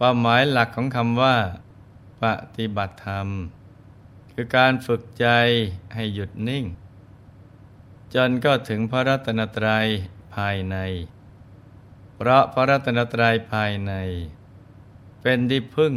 ความหมายหลักของคำว่า ปฏิบัติธรรม คือการฝึกใจให้หยุดนิ่ง จนก็ถึงพระรัตนตรัยภายใน เพราะพระรัตนตรัยภายใน เป็นที่พึ่ง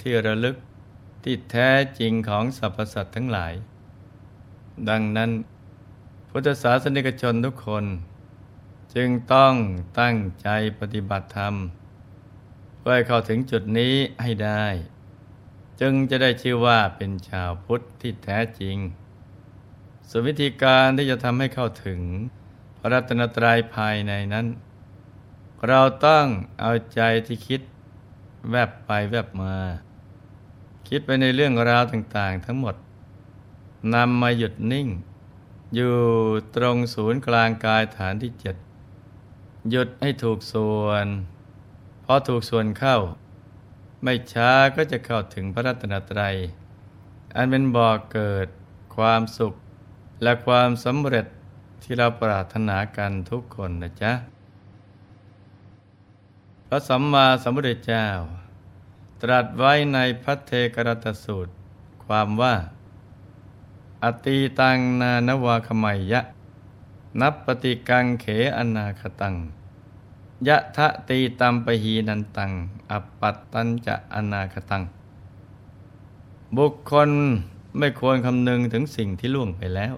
ที่ระลึกที่แท้จริงของสรรพสัตว์ทั้งหลาย ดังนั้น พุทธศาสนิกชนทุกคน จึงต้องตั้งใจปฏิบัติธรรม เพื่อเข้าถึงจุดนี้ให้ได้ จึงจะได้ชื่อว่าเป็นชาวพุทธที่แท้จริงส่วนวิธีการที่จะทำให้เข้าถึง พระรัตนตรัยภายในนั้น เราต้องเอาใจที่คิดแวบไปแวบมา คิดไปในเรื่องราวต่างๆ ทั้งหมดนำมาหยุดนิ่ง อยู่ตรงศูนย์กลางกายฐานที่เจ็ดหยุดให้ถูกส่วน พอถูกส่วนเข้า ไม่ช้าก็จะเข้าถึงพระรัตนตรัย อันเป็นบ่อเกิด ความสุข และความสำเร็จที่เราปรารถนากันทุกคนนะจ๊ะ พระสัมมาสัมพุทธเจ้า ตรัสไว้ในพัทเทกรตสูตร ความว่า อตีตังนานวาคมัยยะ นับปฏิกังเขอนาคตัง ยะทะตีตัมปหีนันตังอปัตตัญจะอนาคตัง บุคคลไม่ควรคำนึงถึงสิ่งที่ล่วงไปแล้ว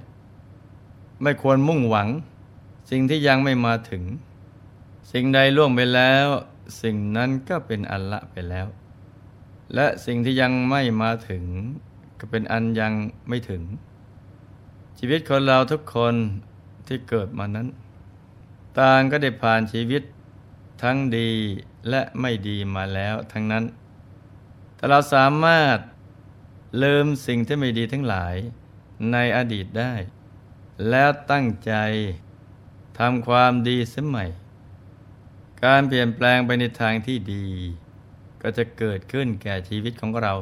ไม่ควรมุ่งหวัง สิ่งที่ยังไม่มาถึง สิ่งใดล่วงไปแล้ว สิ่งนั้นก็เป็นอันละไปแล้ว และสิ่งที่ยังไม่มาถึง ก็เป็นอันยังไม่ถึง ชีวิตคนเราทุกคนที่เกิดมานั้น ต่างก็ได้ผ่านชีวิต ทั้งดีและไม่ดีมาแล้วทั้งนั้นแต่เราสามารถลืมสิ่งที่ไม่ดีทั้งหลายในอดีตได้ แล้วตั้งใจทำความดีสมัยการเปลี่ยนแปลงไปในทางที่ดี ก็จะเกิดขึ้นแก่ชีวิตของเรา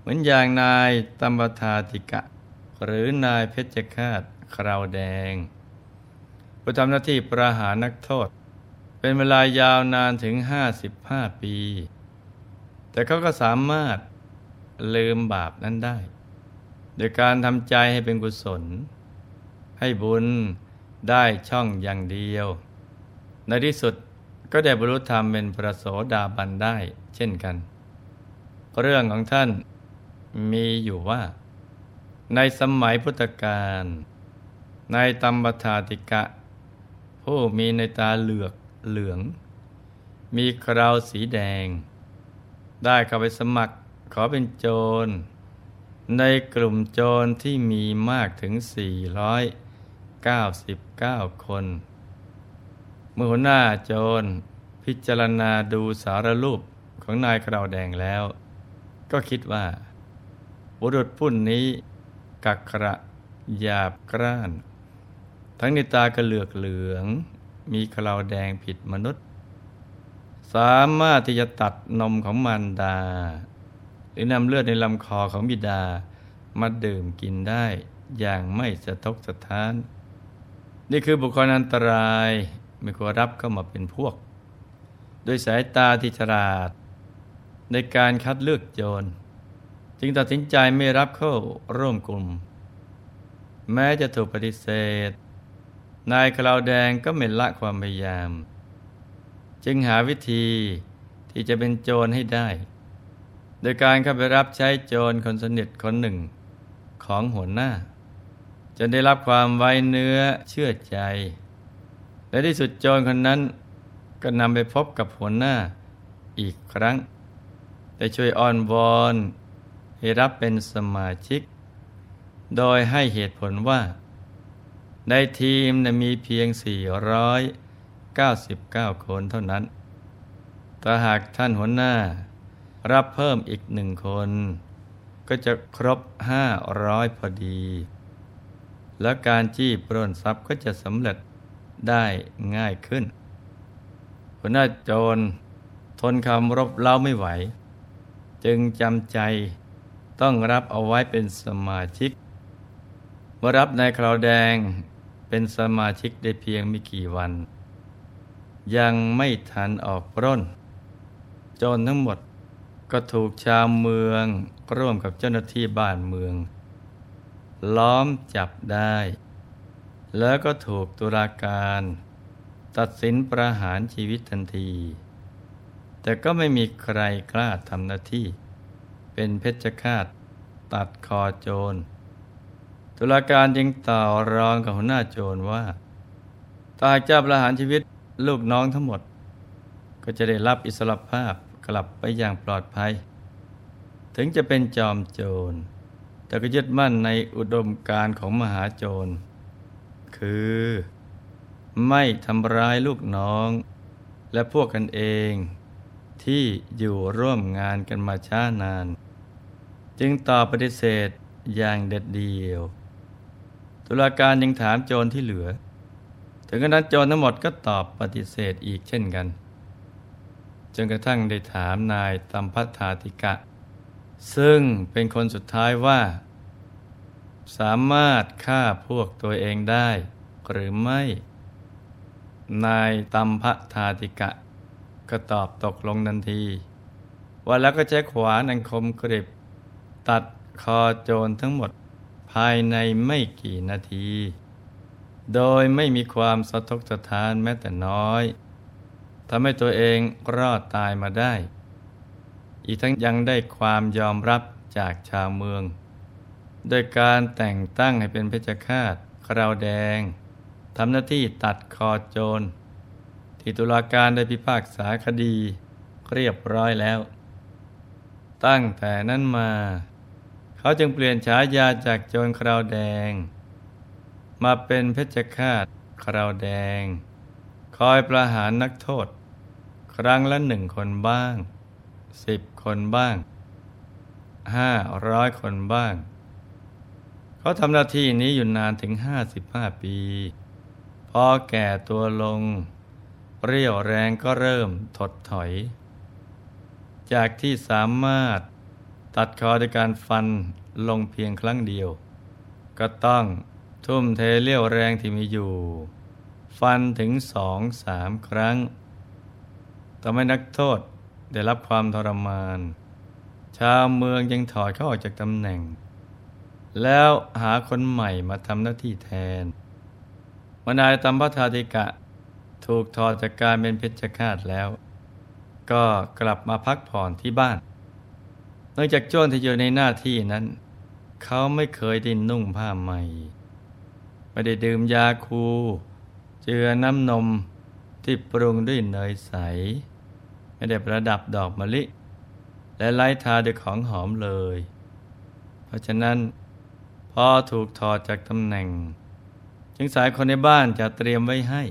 เหมือนอย่างนายตัมปทาติกะ หรือนายเพชฌฆาตคราวแดงผู้ทำหน้าที่ประหารนักโทษ เป็นเวลายาวนานถึง 55 ปี แต่เขาก็สามารถลืมบาปนั้นได้ โดยการทำใจให้เป็นกุศล ให้บุญได้ช่องอย่างเดียว ในที่สุดก็ได้บรรลุธรรมเป็นพระโสดาบันได้เช่นกัน เรื่องของท่านมีอยู่ว่า ในสมัยพุทธกาลในตัมปทาติกะ ผู้มีในตาเหลือก เหลือง มีคราวสีแดง ได้เข้าไปสมัครขอเป็นโจร ในกลุ่มโจรที่มีมากถึง 499 คน เมื่อหัวหน้าโจรพิจารณาดูสารรูปของนายกระาแดงแล้ว ก็คิดว่าบุรุษผู้นี้กักกระหยาบกร้าน ทั้งในตากระเหลือกเหลือง มีกระาแดงผิดมนุษย์ สามารถที่จะตัดนมของมารดา หรือนำเลือดในลำคอของบิดา มาดื่มกินได้อย่างไม่สะทกสะท้าน นี่คือบุคคลอันตรายไม่ควรรับเข้ามาเป็นพวกโดยสายตาที่ฉลาด ในการคัดเลือกโจร จึงตัดสินใจไม่รับเข้าร่วมกลุ่ม แม้จะถูกปฏิเสธ นายคลาวแดงก็ไม่ละความพยายาม จึงหาวิธีที่จะเป็นโจรให้ได้ โดยการเข้าไปรับใช้โจรคนสนิทคนหนึ่งของหัวหน้า จนได้รับความไว้เนื้อเชื่อใจ และที่สุดโจรคนนั้นก็นำไปพบกับหัวหน้าอีกครั้ง แต่ช่วยอ้อนวอนให้รับเป็นสมาชิก โดยให้เหตุผลว่า ในทีมนะมีเพียง 499 คนเท่านั้นแต่หากท่านหัวหน้า รับเพิ่มอีกหนึ่งคน ก็จะครบ 500 พอดี และการจี้ปล้นทรัพย์ก็จะสำเร็จได้ง่ายขึ้น หัวหน้าโจรทนคำรบเล่าไม่ไหว จึงจำใจต้องรับเอาไว้เป็นสมาชิกเมื่อรับนายคราวแดง เป็นสมาชิกได้เพียงไม่กี่วัน ยังไม่ทันออกปร้นโจรทั้งหมดก็ถูกชาวเมืองร่วมกับเจ้าหน้าที่บ้านเมือง ล้อมจับได้ แล้วก็ถูกตุลาการ ตัดสินประหารชีวิตทันที แต่ก็ไม่มีใครกล้าทำหน้าที่ เป็นเพชฌฆาตตัดคอโจร ตุลาการจึงต่อรองกับหัวหน้าโจรว่าถ้าหากเจ้าประหารชีวิตลูกน้องทั้งหมด ก็จะได้รับอิสรภาพกลับไปอย่างปลอดภัย ถึงจะเป็นจอมโจร แต่ก็ยึดมั่นในอุดมการของมหาโจร คือ ไม่ทำร้ายลูกน้อง และพวกกันเองที่อยู่ร่วมงานกันมาช้านาน จึงตอบปฏิเสธอย่างเด็ดเดียว ตุลาการยังถามโจรที่เหลือ ถึงขนาดโจรทั้งหมดก็ตอบปฏิเสธอีกเช่นกัน จนกระทั่งได้ถามนายตัมพัทธาติกะ ซึ่งเป็นคนสุดท้ายว่า สามารถฆ่าพวกตัวเองได้หรือไม่ นายตัมพัทธาติกะ ก็ตอบตกลงทันที ว่าแล้วก็ใช้ขวานอันคมกริบ ตัดคอโจรทั้งหมด ภายในไม่กี่นาที โดยไม่มีความสะทกสะท้านแม้แต่น้อยทำให้ตัวเองรอดตายมาได้ อีกทั้งยังได้ความยอมรับจากชาวเมือง โดยการแต่งตั้งให้เป็นเพชฌฆาตคราวแดงทำหน้าที่ตัดคอโจร ที่ตุลาการได้พิพากษาคดีเรียบร้อยแล้ว ตั้งแต่นั้นมา เขาจึงเปลี่ยนฉายาจากโจรคราวแดง มาเป็นเพชฌฆาตคราวแดง คอยประหารนักโทษ ครั้งละหนึ่งคนบ้างสิบคนบ้างห้าร้อยคนบ้าง เขาทำหน้าที่นี้อยู่นานถึงห้าสิบห้าปี พอแก่ตัวลง เรี่ยวแรงก็เริ่มถดถอย จากที่สามารถ ตัดคอด้วยการฟันลงเพียงครั้งเดียว ก็ต้องทุ่มเทเรี่ยวแรงที่มีอยู่ ฟันถึงสองสามครั้งทำให้นักโทษได้รับความทรมาน ชาวเมืองยังถอดเขาออกจากตำแหน่ง แล้วหาคนใหม่มาทำหน้าที่แทนมนายตัมพทาติกะ ถูกถอดจากการเป็นเพชฌฆาตแล้ว ก็กลับมาพักผ่อนที่บ้าน นื่องจากโจรที่อยู่ในหน้าที่นั้น เขาไม่เคยได้นุ่งผ้าใหม่ ไม่ได้ดื่มยาคู เจือน้ำนมที่ปรุงด้วยเนยใส ไม่ได้ประดับดอกมะลิ และไล้ทาด้วยของหอมเลย เพราะฉะนั้นพอถูกถอดจากตำแหน่ง จึงสายคนในบ้านจะเตรียมไว้ให้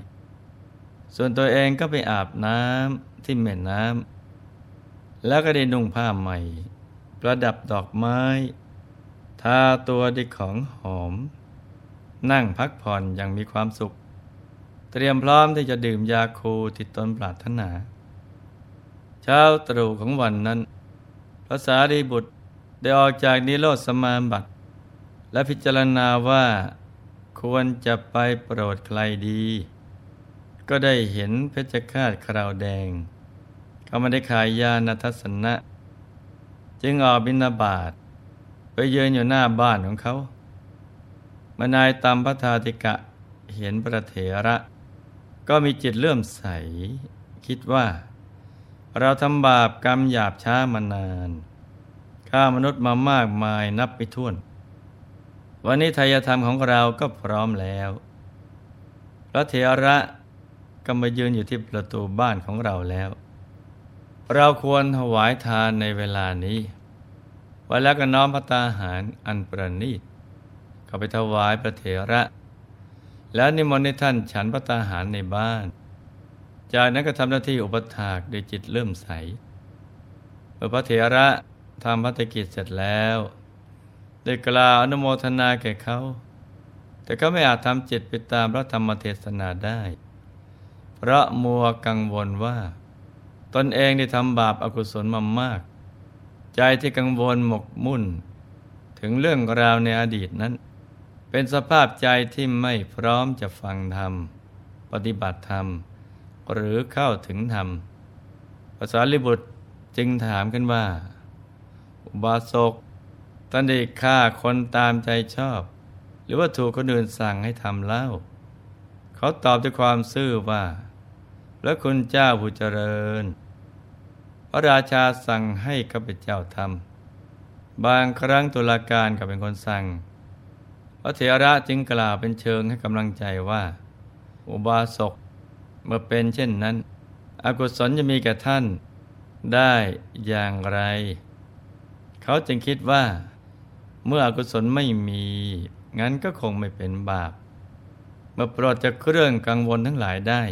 ส่วนตัวเองก็ไปอาบน้ำที่แม่น้ำแล้วก็ได้นุ่งผ้าใหม่ ประดับดอกไม้ ทาตัวด้วยของหอม นั่งพักผ่อนอย่างมีความสุข เตรียมพร้อมที่จะดื่มยาคูที่ตนปรารถนา เช้าตรู่ของวันนั้น พระสารีบุตรได้ออกจากนิโรธสมาบัติ และพิจารณาว่าควรจะไปโปรดใครดี ก็ได้เห็นเพชฌฆาตคราวแดง เขามาได้ขายยาณทัศนะ จึงออกบินาบาตไปเยืนอยู่หน้าบ้านของเขามานายตามพระธาติกะเห็นพระเถระ ก็มีจิตเลื่อมใส คิดว่า เราทำบาปกรรมหยาบช้ามานานฆ่ามนุษย์มามากมายนับไม่ถ้วน วันนี้ทายธรรมของเราก็พร้อมแล้ว พระเถระก็มายืนอยู่ที่ประตูบ้านของเราแล้ว เราควรถวายทานในเวลานี้วันแล้วก็น้อมพระตาหารอันประณีตเข้าไปถวายพระเถระ แล้วนิมนต์ให้ท่านฉันพระตาหารในบ้าน จากนั้นก็ทำหน้าที่อุปถากด้วยจิตเริ่มใสเมื่อพระเถระทำพัฒกิจเสร็จแล้วได้กล่าวอนุโมทนาแก่เขา แต่ก็ไม่อาจทำจิตไปตามพระธรรมเทศนาได้ เพราะมัวกังวลว่า ตนเองได้ทำบาปอากุศลมามาก ใจที่กังวลหมกมุ่น ถึงเรื่องราวในอดีตนั้น เป็นสภาพใจที่ไม่พร้อมจะฟังธรรม ปฏิบัติธรรม หรือเข้าถึงธรรมภาษาลิบุตรจึงถามกันว่า อุบาสกท่านได้ฆ่าคนตามใจชอบ หรือว่าถูกคนอื่นสั่งให้ทำเล่า เขาตอบด้วยความซื่อว่า แล้วคุณเจ้าผู้เจริญ พระราชาสั่งให้ข้าพเจ้าทำบางครั้งตุลาการก็เป็นคนสั่ง พระเถระจึงกล่าวเป็นเชิงให้กำลังใจว่า อุบาสกเมื่อเป็นเช่นนั้น อกุศลจะมีแก่ท่านได้อย่างไร เขาจึงคิดว่า เมื่ออกุศลไม่มี งั้นก็คงไม่เป็นบาป เมื่อปลดจากเครื่องกังวลทั้งหลายได้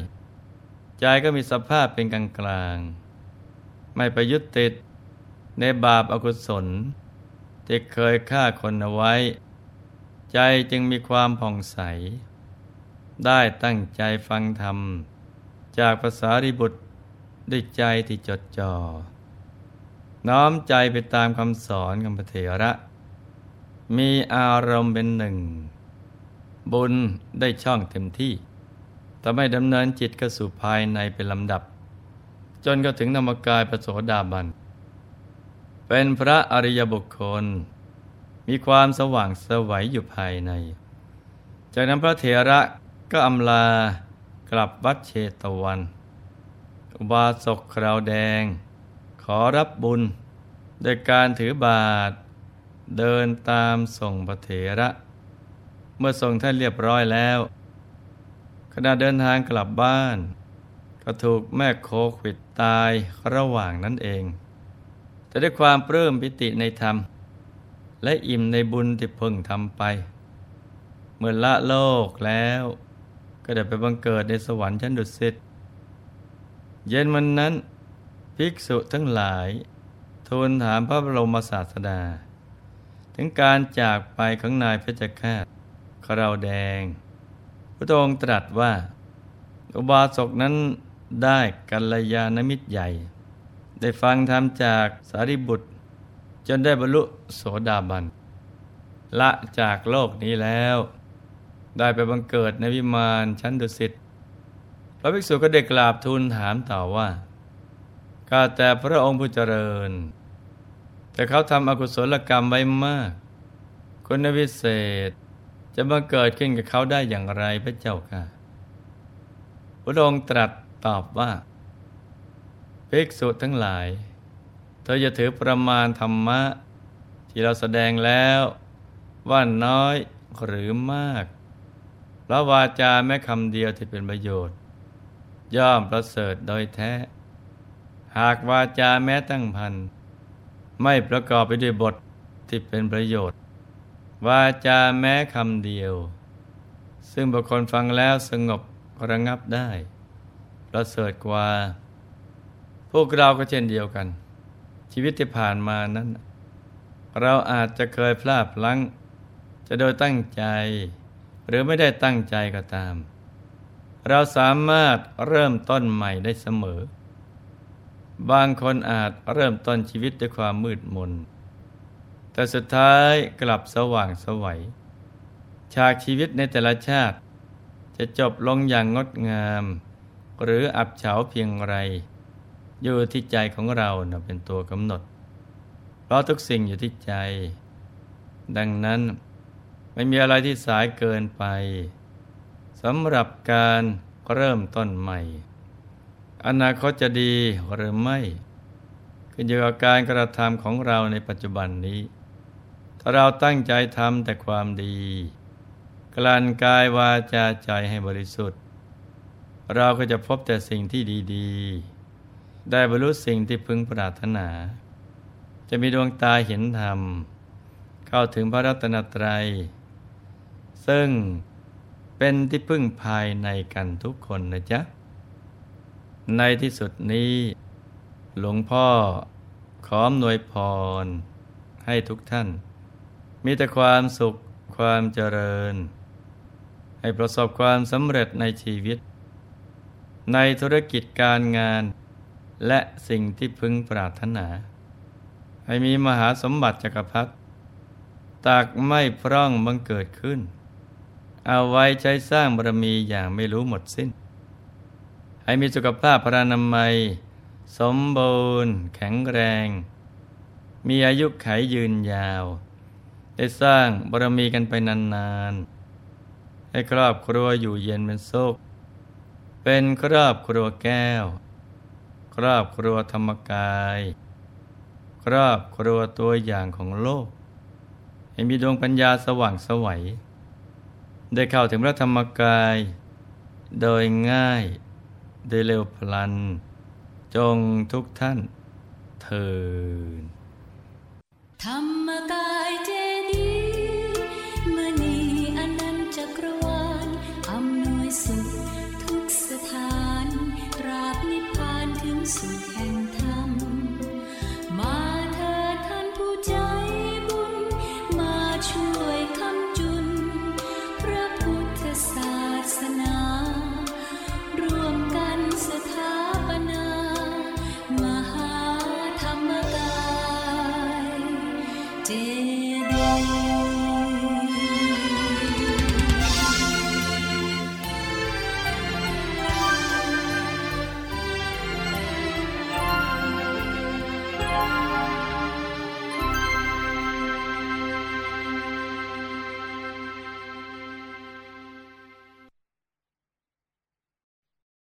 ใจก็มีสภาพเป็นกลางกลาง ไม่ไปยึดติดในบาปอากุศลที่เคยฆ่าคนเอาไว้ ใจจึงมีความผ่องใส ได้ตั้งใจฟังธรรม จากภาษาริบุตรด้วยใจที่จดจอ่อน้อมใจไปตามคำสอนของพระเถระ มีอารมณ์เป็นหนึ่ง บุญได้ช่องเต็มที่ทำให้ดำเนินจิตเข้าสู่ภายในเป็นลำดับ จนก็ถึงนามกายประโสดาบัน เป็นพระอริยบุคคล มีความสว่างสวัยอยู่ภายใน จากนั้นพระเถระก็อำลากลับวัดเชตวัน อุบาสกคราวแดง ขอรับบุญโดยการถือบาท เดินตามส่งพระเถระ เมื่อส่งท่านเรียบร้อยแล้วขณะเดินทางกลับบ้าน ก็ถูกแม่โคขิดตายระหว่างนั้นเอง แต่ด้วยความปลื้มปิติในธรรม และอิ่มในบุญที่เพิ่งทำไป เมื่อละโลกแล้วก็ได้ไปบังเกิดในสวรรค์ชั้นดุสิตเย็นวันนั้นภิกษุทั้งหลาย ทูลถามพระบรมศาสดา ถึงการจากไปของนายเพชรฆาตคราวแดง พระองค์ตรัสว่า อุบาสกนั้น ได้กัลยาณมิตรใหญ่ ได้ฟังธรรมจากสารีบุตร จนได้บรรลุโสดาบัน ละจากโลกนี้แล้ว ได้ไปบังเกิดในวิมานชั้นดุสิตพระภิกษุก็ได้กราบทูลถามต่อว่าข้าแต่พระองค์ผู้เจริญ แต่เขาทำอกุศลกรรมไว้มากคุณวิเศษจะมาเกิดขึ้นกับเขาได้อย่างไรพระเจ้าค่ะพระองค์ตรัส ตอบว่าภิกษุทั้งหลาย เธอจะถือประมาณธรรมะ ที่เราแสดงแล้ว ว่าน้อยหรือมากพระวาจาแม้คำเดียวที่เป็นประโยชน์ ย่อมประเสริฐโดยแท้ หากวาจาแม้ตั้งพัน ไม่ประกอบไปด้วยบทที่เป็นประโยชน์ วาจาแม้คำเดียว ซึ่งบุคคลฟังแล้วสงบระงับได้ ประเสริฐกว่า พวกเราก็เช่นเดียวกัน ชีวิตที่ผ่านมานั้น เราอาจจะเคยพลาดพลั้ง จะโดยตั้งใจ หรือไม่ได้ตั้งใจก็ตาม เราสามารถเริ่มต้นใหม่ได้เสมอ บางคนอาจเริ่มต้นชีวิตด้วยความมืดมน แต่สุดท้ายกลับสว่างสวัยฉากชีวิตในแต่ละชาติ จะจบลงอย่างงดงาม หรืออับเฉาเพียงไร อยู่ที่ใจของเรานะเป็นตัวกำหนด เพราะทุกสิ่งอยู่ที่ใจ ดังนั้นไม่มีอะไรที่สายเกินไปสำหรับการเริ่มต้นใหม่ อนาคตจะดีหรือไม่ขึ้นอยู่กับการกระทำของเราในปัจจุบันนี้ ถ้าเราตั้งใจทำแต่ความดี กลั่นกายวาจาใจให้บริสุทธิ์ เราก็จะพบแต่สิ่งที่ดีๆ ได้บรรลุสิ่งที่พึงปรารถนา จะมีดวงตาเห็นธรรม เข้าถึงพระรัตนตรัย ซึ่งเป็นที่พึ่งภายในกันทุกคนนะจ๊ะ ในที่สุดนี้ หลวงพ่อขอมนวยพร ให้ทุกท่าน มีแต่ความสุขความเจริญ ให้ประสบความสำเร็จในชีวิต ในธุรกิจการงาน และสิ่งที่พึงปรารถนา ให้มีมหาสมบัติจักรพรรดิตากไม่พร่องบังเกิดขึ้น เอาไว้ใช้สร้างบารมีอย่างไม่รู้หมดสิ้น ให้มีสุขภาพพรานามัย สมบูรณ์ แข็งแรง มีอายุไขยืนยาว ได้สร้างบารมีกันไปนานๆ ให้ครอบครัวอยู่เย็นเป็นสุข เป็นครอบครัวแก้ว ครอบครัวธรรมกาย ครอบครัวตัวอย่างของโลก ให้มีดวงปัญญาสว่างสวัยได้เข้าถึงพระธรรมกาย โดยง่าย โดยเร็วพลัน จงทุกท่านเทินธรรมกายเจาส